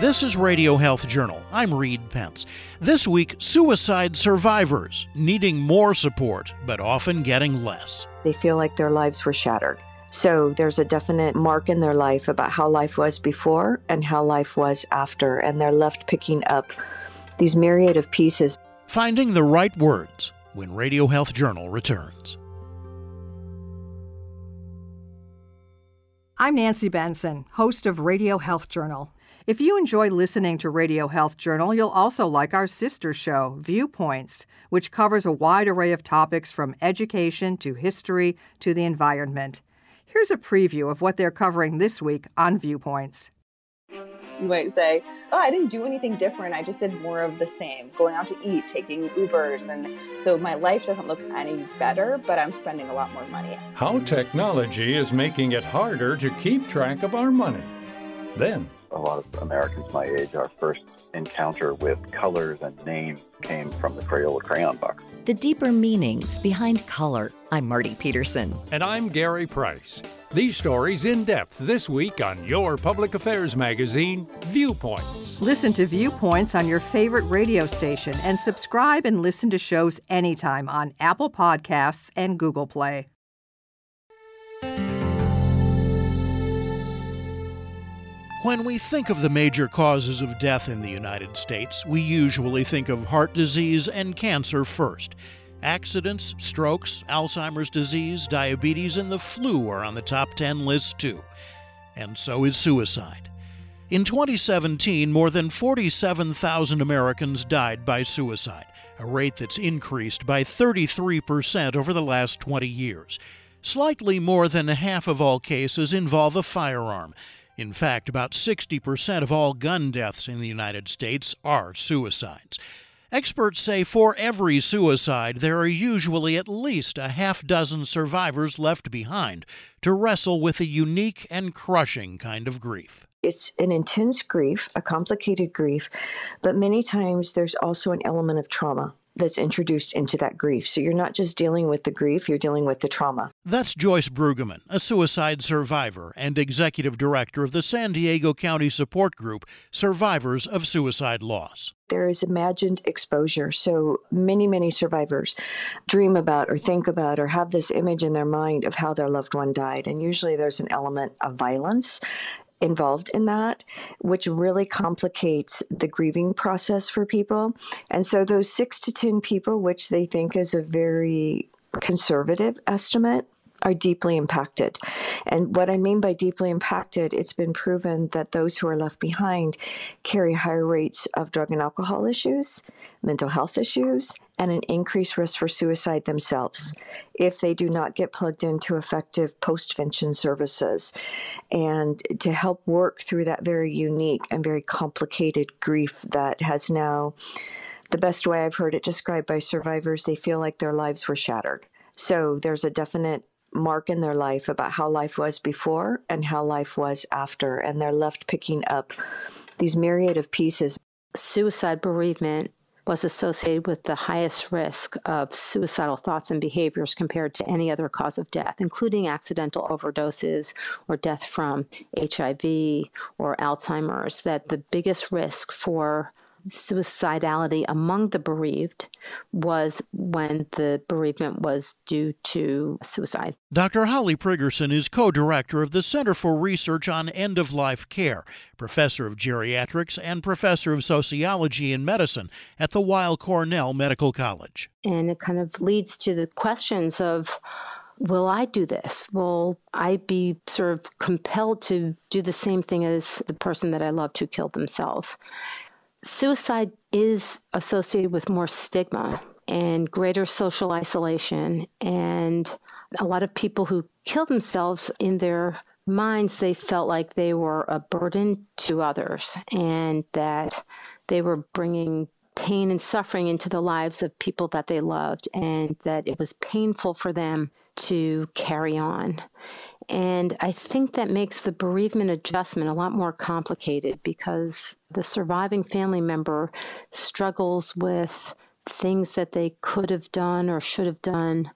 This is Radio Health Journal. I'm Reed Pence. This week, suicide survivors needing more support, but often getting less. They feel like their lives were shattered. So there's a definite mark in their life about how life was before and how life was after, and they're left picking up these myriad of pieces. Finding the right words when Radio Health Journal returns. I'm Nancy Benson, host of Radio Health Journal. If you enjoy listening to Radio Health Journal, you'll also like our sister show, Viewpoints, which covers a wide array of topics from education to history to the environment. Here's a preview of what they're covering this week on Viewpoints. You might say, Oh, I didn't do anything different. I just did more of the same, going out to eat, taking Ubers. And so my life doesn't look any better, but I'm spending a lot more money. How technology is making it harder to keep track of our money. Then, a lot of Americans my age, our first encounter with colors and names came from the Crayola crayon box. The deeper meanings behind color. I'm Marty Peterson. And I'm Gary Price. These stories in depth this week on your public affairs magazine, Viewpoints. Listen to Viewpoints on your favorite radio station and subscribe and listen to shows anytime on Apple Podcasts and Google Play. When we think of the major causes of death in the United States, we usually think of heart disease and cancer first. Accidents, strokes, Alzheimer's disease, diabetes, and the flu are on the top 10 list too. And so is suicide. In 2017, more than 47,000 Americans died by suicide, a rate that's increased by 33% over the last 20 years. Slightly more than half of all cases involve a firearm. In fact, about 60% of all gun deaths in the United States are suicides. Experts say for every suicide, there are usually at least a half dozen survivors left behind to wrestle with a unique and crushing kind of grief. It's an intense grief, a complicated grief, but many times there's also an element of trauma that's introduced into that grief. So you're not just dealing with the grief, you're dealing with the trauma. That's Joyce Bruggeman, a suicide survivor and executive director of the San Diego County support group Survivors of Suicide Loss. There is imagined exposure. So many, many survivors dream about or think about or have this image in their mind of how their loved one died. And usually there's an element of violence involved in that, which really complicates the grieving process for people. And so, those six to 10 people, which they think is a very conservative estimate, are deeply impacted. And what I mean by deeply impacted, it's been proven that those who are left behind carry higher rates of drug and alcohol issues, mental health issues, and an increased risk for suicide themselves if they do not get plugged into effective postvention services. And to help work through that very unique and very complicated grief that has now, the best way I've heard it described by survivors, they feel like their lives were shattered. So there's a definite mark in their life about how life was before and how life was after, and they're left picking up these myriad of pieces. Suicide bereavement was associated with the highest risk of suicidal thoughts and behaviors compared to any other cause of death, including accidental overdoses or death from HIV or Alzheimer's. That the biggest risk for suicidality among the bereaved was when the bereavement was due to suicide. Dr. Holly Prigerson is co director of the Center for Research on End of Life Care, professor of geriatrics, and professor of sociology and medicine at the Weill Cornell Medical College. And it kind of leads to the questions of, will I do this? Will I be sort of compelled to do the same thing as the person that I loved who killed themselves? Suicide is associated with more stigma and greater social isolation. And a lot of people who kill themselves in their minds, they felt like they were a burden to others and that they were bringing pain and suffering into the lives of people that they loved and that it was painful for them to carry on. And I think that makes the bereavement adjustment a lot more complicated because the surviving family member struggles with things that they could have done or should have done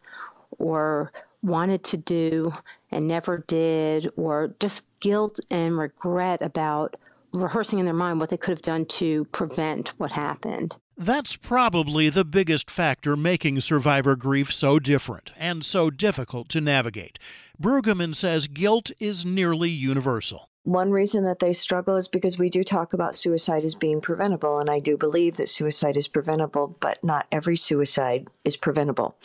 or wanted to do and never did, or just guilt and regret about rehearsing in their mind what they could have done to prevent what happened. That's probably the biggest factor making survivor grief so different and so difficult to navigate. Bruggeman says guilt is nearly universal. One reason that they struggle is because we do talk about suicide as being preventable, and I do believe that suicide is preventable, but not every suicide is preventable.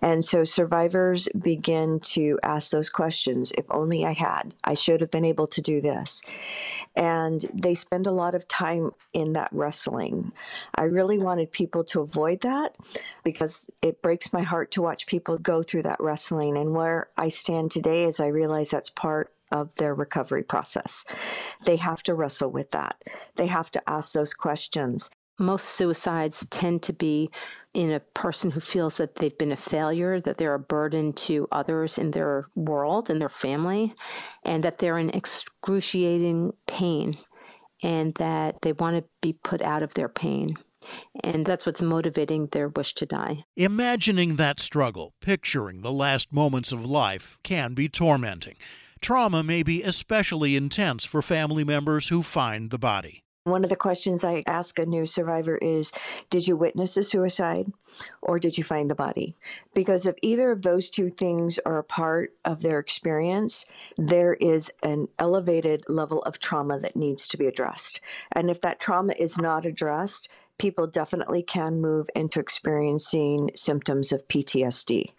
And so survivors begin to ask those questions if only I had, I should have been able to do this. And they spend a lot of time in that wrestling. I really wanted people to avoid that because it breaks my heart to watch people go through that wrestling. And where I stand today is I realize that's part of their recovery process. They have to wrestle with that. They have to ask those questions. Most suicides tend to be in a person who feels that they've been a failure, that they're a burden to others in their world and their family, and that they're in excruciating pain and that they want to be put out of their pain. And that's what's motivating their wish to die. Imagining that struggle, picturing the last moments of life, can be tormenting. Trauma may be especially intense for family members who find the body. One of the questions I ask a new survivor is Did you witness a suicide or did you find the body? Because if either of those two things are a part of their experience, there is an elevated level of trauma that needs to be addressed. And if that trauma is not addressed, people definitely can move into experiencing symptoms of PTSD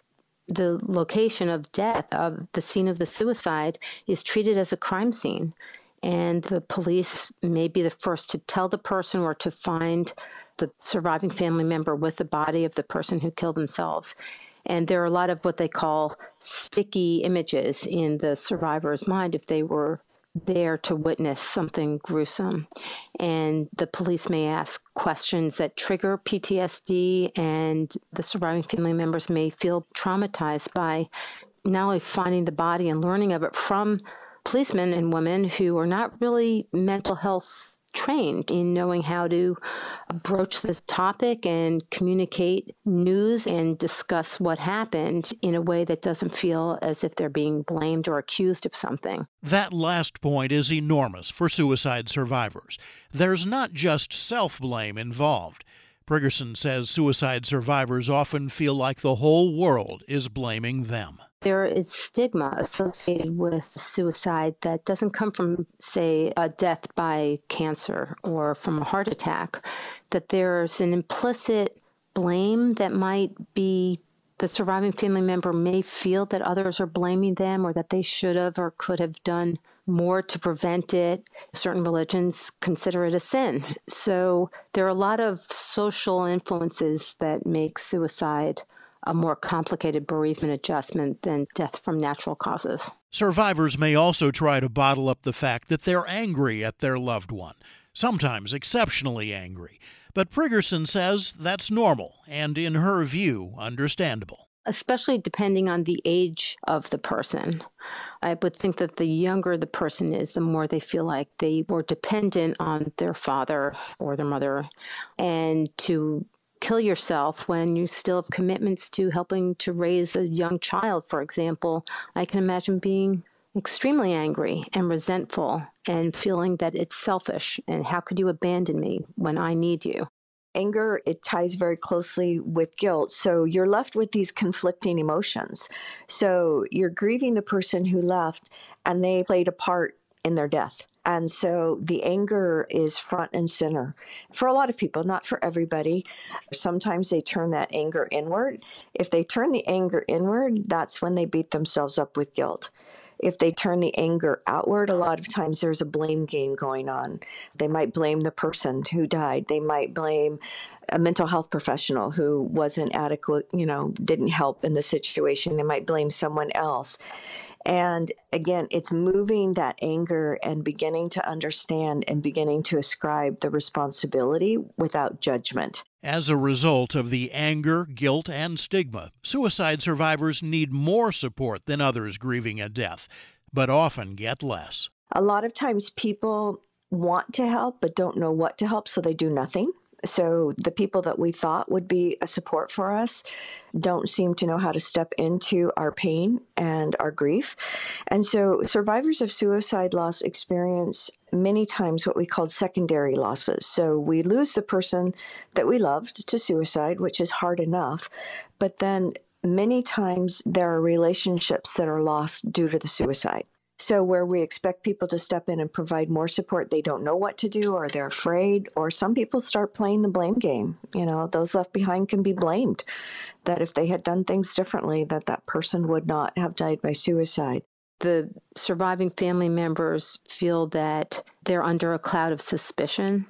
the location of death, of the scene of the suicide, is treated as a crime scene. And the police may be the first to tell the person or to find the surviving family member with the body of the person who killed themselves. And there are a lot of what they call sticky images in the survivor's mind if they were there to witness something gruesome. And the police may ask questions that trigger PTSD, and the surviving family members may feel traumatized by not only finding the body and learning of it from policemen and women who are not really mental health trained in knowing how to broach this topic and communicate news and discuss what happened in a way that doesn't feel as if they're being blamed or accused of something. That last point is enormous for suicide survivors. There's not just self blame involved. Prigerson says suicide survivors often feel like the whole world is blaming them there is stigma associated with suicide that doesn't come from, say, a death by cancer or from a heart attack, that there's an implicit blame that might be the surviving family member may feel that others are blaming them or that they should have or could have done more to prevent it. Certain religions consider it a sin. So there are a lot of social influences that make suicide a more complicated bereavement adjustment than death from natural causes. Survivors may also try to bottle up the fact that they're angry at their loved one, sometimes exceptionally angry. But Prigerson says that's normal and, in her view, understandable. Especially depending on the age of the person. I would think that the younger the person is, the more they feel like they were dependent on their father or their mother. And to kill yourself when you still have commitments to helping to raise a young child, for example, I can imagine being extremely angry and resentful and feeling that it's selfish and how could you abandon me when I need you? Anger, it ties very closely with guilt. So you're left with these conflicting emotions. So you're grieving the person who left and they played a part in their death. And so the anger is front and center for a lot of people, not for everybody. Sometimes they turn that anger inward. If they turn the anger inward, that's when they beat themselves up with guilt. If they turn the anger outward, a lot of times there's a blame game going on. They might blame the person who died. They might blame a mental health professional who wasn't adequate, you know, didn't help in the situation. They might blame someone else. And again, it's moving that anger and beginning to understand and beginning to ascribe the responsibility without judgment. As a result of the anger, guilt, and stigma, suicide survivors need more support than others grieving a death, but often get less. A lot of times people want to help but don't know what to help, so they do nothing So the people that we thought would be a support for us don't seem to know how to step into our pain and our grief. And so survivors of suicide loss experience many times what we call secondary losses. So we lose the person that we loved to suicide, which is hard enough, but then many times there are relationships that are lost due to the suicide. So, where we expect people to step in and provide more support, they don't know what to do or they're afraid, or some people start playing the blame game. You know, those left behind can be blamed that if they had done things differently, that that person would not have died by suicide. The surviving family members feel that they're under a cloud of suspicion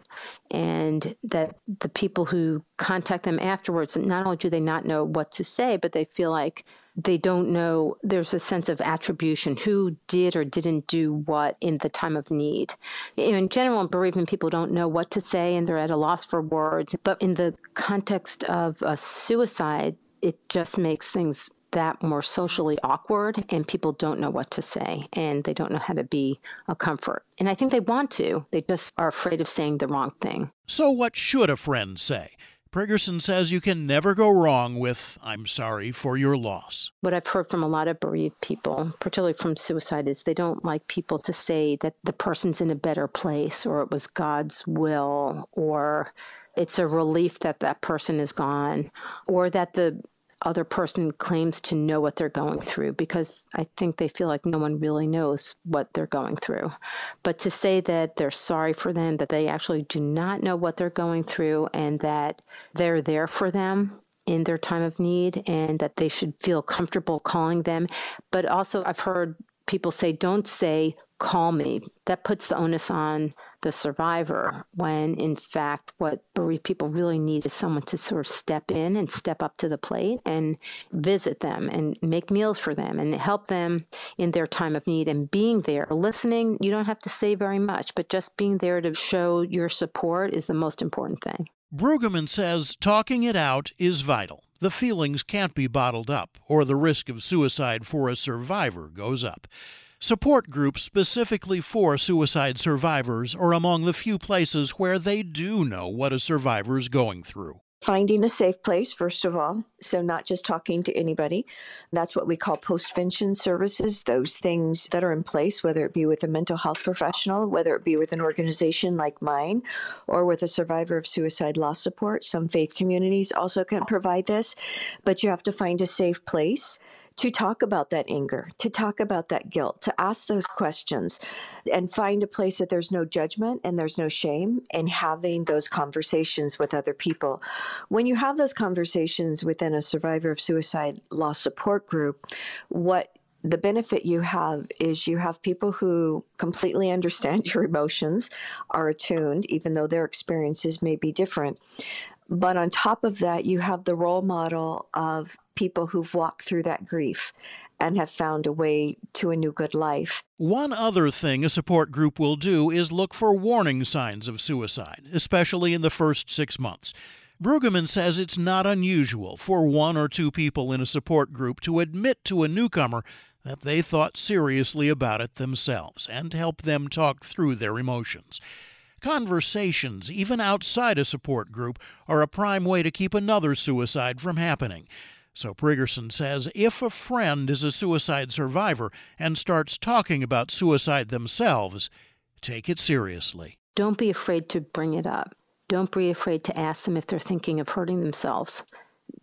and that the people who contact them afterwards, not only do they not know what to say, but they feel like they don't know there's a sense of attribution who did or didn't do what in the time of need. In general bereavement people don't know what to say and they're at a loss for words but in the context of a suicide it just makes things that more socially awkward and people don't know what to say and they don't know how to be a comfort. And I think they want to, they just are afraid of saying the wrong thing. So, what should a friend say? Prigerson says you can never go wrong with, I'm sorry for your loss. What I've heard from a lot of bereaved people, particularly from suicide, is they don't like people to say that the person's in a better place or it was God's will or it's a relief that that person is gone or that the other person claims to know what they're going through because I think they feel like no one really knows what they're going through. But to say that they're sorry for them, that they actually do not know what they're going through, and that they're there for them in their time of need, and that they should feel comfortable calling them. But also, I've heard people say, don't say, call me. That puts the onus on the survivor when in fact what bereaved people really need is someone to sort of step in and step up to the plate and visit them and make meals for them and help them in their time of need. And being there listening you don't have to say very much but just being there to show your support is the most important thing. Bruggeman says talking it out is vital. The feelings can't be bottled up or the risk of suicide for a survivor goes up Support groups specifically for suicide survivors are among the few places where they do know what a survivor is going through. Finding a safe place, first of all. So, not just talking to anybody. That's what we call postvention services, those things that are in place, whether it be with a mental health professional, whether it be with an organization like mine, or with a survivor of suicide loss support. Some faith communities also can provide this, but you have to find a safe place to talk about that anger, to talk about that guilt, to ask those questions and find a place that there's no judgment and there's no shame in having those conversations with other people. When you have those conversations within a survivor of suicide loss support group, what the benefit you have is you have people who completely understand your emotions, are attuned, even though their experiences may be different. But on top of that, you have the role model of people who've walked through that grief and have found a way to a new good life. One other thing a support group will do is look for warning signs of suicide, especially in the first six months. Bruggeman says it's not unusual for one or two people in a support group to admit to a newcomer that they thought seriously about it themselves and help them talk through their emotions. Conversations, even outside a support group, are a prime way to keep another suicide from happening. So Prigerson says if a friend is a suicide survivor and starts talking about suicide themselves, take it seriously. Don't be afraid to bring it up. Don't be afraid to ask them if they're thinking of hurting themselves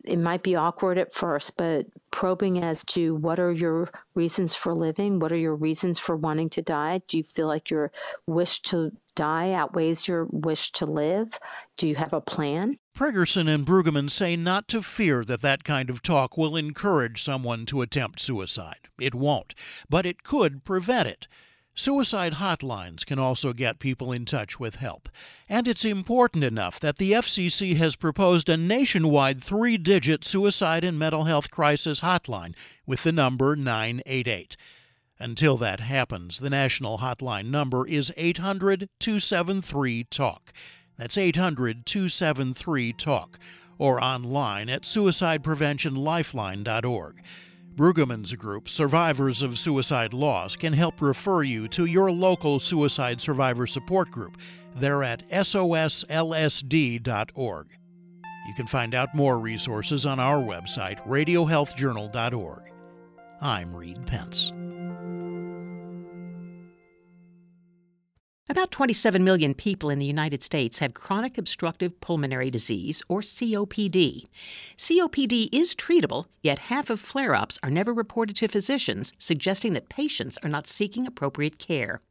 it might be awkward at first, but probing as to what are your reasons for living? What are your reasons for wanting to die? Do you feel like your wish to die outweighs your wish to live? Do you have a plan? Prigerson and Bruggeman say not to fear that that kind of talk will encourage someone to attempt suicide. It won't, but it could prevent it. Suicide hotlines can also get people in touch with help. And it's important enough that the FCC has proposed a nationwide three digit suicide and mental health crisis hotline with the number 988. Until that happens, the national hotline number is 800 273 TALK. That's 800 273 TALK, or online at suicidepreventionlifeline.org. Bruggeman's group, Survivors of Suicide Loss, can help refer you to your local suicide survivor support group. They're at soslsd.org. You can find out more resources on our website, radiohealthjournal.org. I'm Reed Pence. About 27 million people in the United States have chronic obstructive pulmonary disease, or COPD. COPD is treatable, yet half of flare ups are never reported to physicians, suggesting that patients are not seeking appropriate care.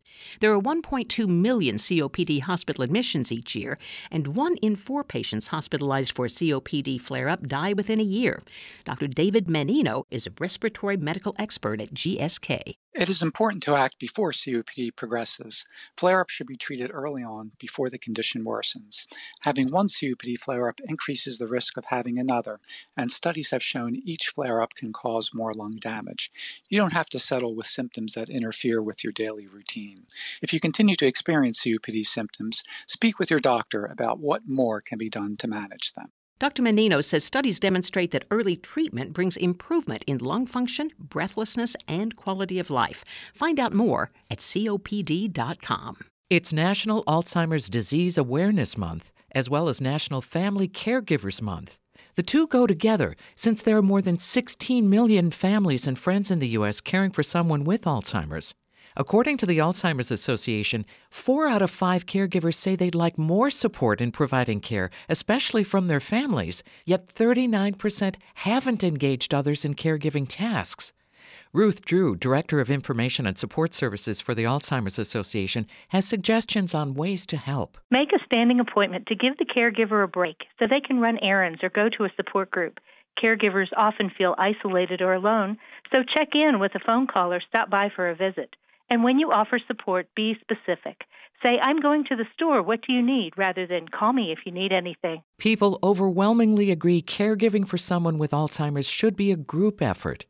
There are 1.2 million COPD hospital admissions each year, and one in four patients hospitalized for COPD flare up die within a year. Dr. David Menino is a respiratory medical expert at GSK. It is important to act before COPD progresses. Flare up should be treated early on before the condition worsens. Having one COPD flare up increases the risk of having another, and studies have shown each flare up can cause more lung damage. You don't have to settle with symptoms that interfere with your daily routine. If you continue to experience COPD symptoms, speak with your doctor about what more can be done to manage them. Dr. Menino says studies demonstrate that early treatment brings improvement in lung function, breathlessness, and quality of life. Find out more at copd.com. It's National Alzheimer's Disease Awareness Month, as well as National Family Caregivers Month. The two go together since there are more than 16 million families and friends in the U.S. caring for someone with Alzheimer's. According to the Alzheimer's Association, four out of five caregivers say they'd like more support in providing care, especially from their families, yet 39% haven't engaged others in caregiving tasks. Ruth Drew, Director of Information and Support Services for the Alzheimer's Association, has suggestions on ways to help. Make a standing appointment to give the caregiver a break so they can run errands or go to a support group. Caregivers often feel isolated or alone, so check in with a phone call or stop by for a visit. And when you offer support, be specific. Say, I'm going to the store. What do you need? rather than call me if you need anything. People overwhelmingly agree caregiving for someone with Alzheimer's should be a group effort.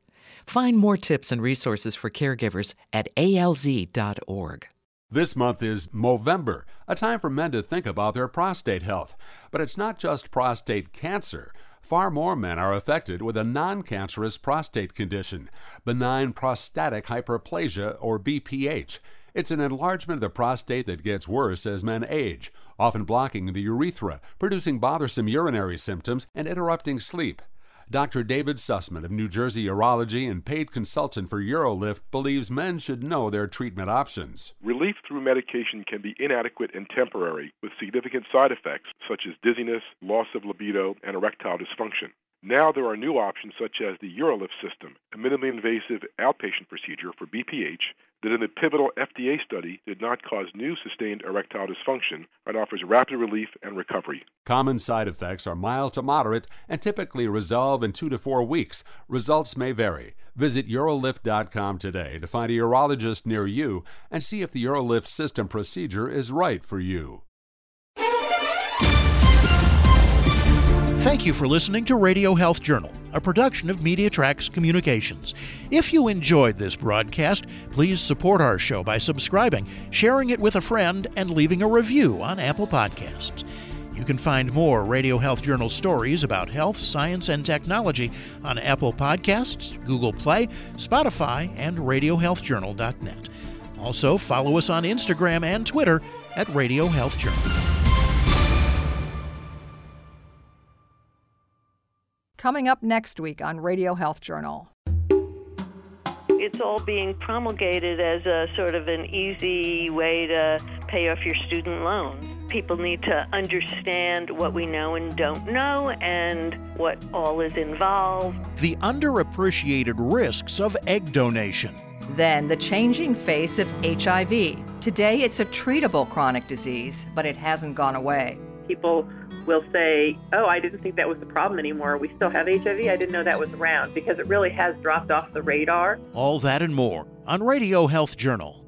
Find more tips and resources for caregivers at alz.org. This month is Movember, a time for men to think about their prostate health. But it's not just prostate cancer. Far more men are affected with a non cancerous prostate condition, benign prostatic hyperplasia, or BPH. It's an enlargement of the prostate that gets worse as men age, often blocking the urethra, producing bothersome urinary symptoms, and interrupting sleep. Dr. David Sussman of New Jersey Urology and paid consultant for Urolift believes men should know their treatment options. Relief through medication can be inadequate and temporary, with significant side effects such as dizziness, loss of libido, and erectile dysfunction. Now there are new options such as the Urolift system, a minimally invasive outpatient procedure for BPH that in the pivotal FDA study did not cause new sustained erectile dysfunction and offers rapid relief and recovery. Common side effects are mild to moderate and typically resolve in two to four weeks. Results may vary. Visit Urolift.com today to find a urologist near you and see if the Urolift system procedure is right for you. Thank you for listening to Radio Health Journal, a production of MediaTracks Communications. If you enjoyed this broadcast, please support our show by subscribing, sharing it with a friend, and leaving a review on Apple Podcasts. You can find more Radio Health Journal stories about health, science, and technology on Apple Podcasts, Google Play, Spotify, and RadioHealthJournal.net. Also, follow us on Instagram and Twitter at Radio Health Journal. Coming up next week on Radio Health Journal. It's all being promulgated as a sort of an easy way to pay off your student loan. People need to understand what we know and don't know and what all is involved. The underappreciated risks of egg donation. Then the changing face of HIV. Today it's a treatable chronic disease, but it hasn't gone away. People will say, Oh, I didn't think that was the problem anymore. We still have HIV. I didn't know that was around because it really has dropped off the radar. All that and more on Radio Health Journal.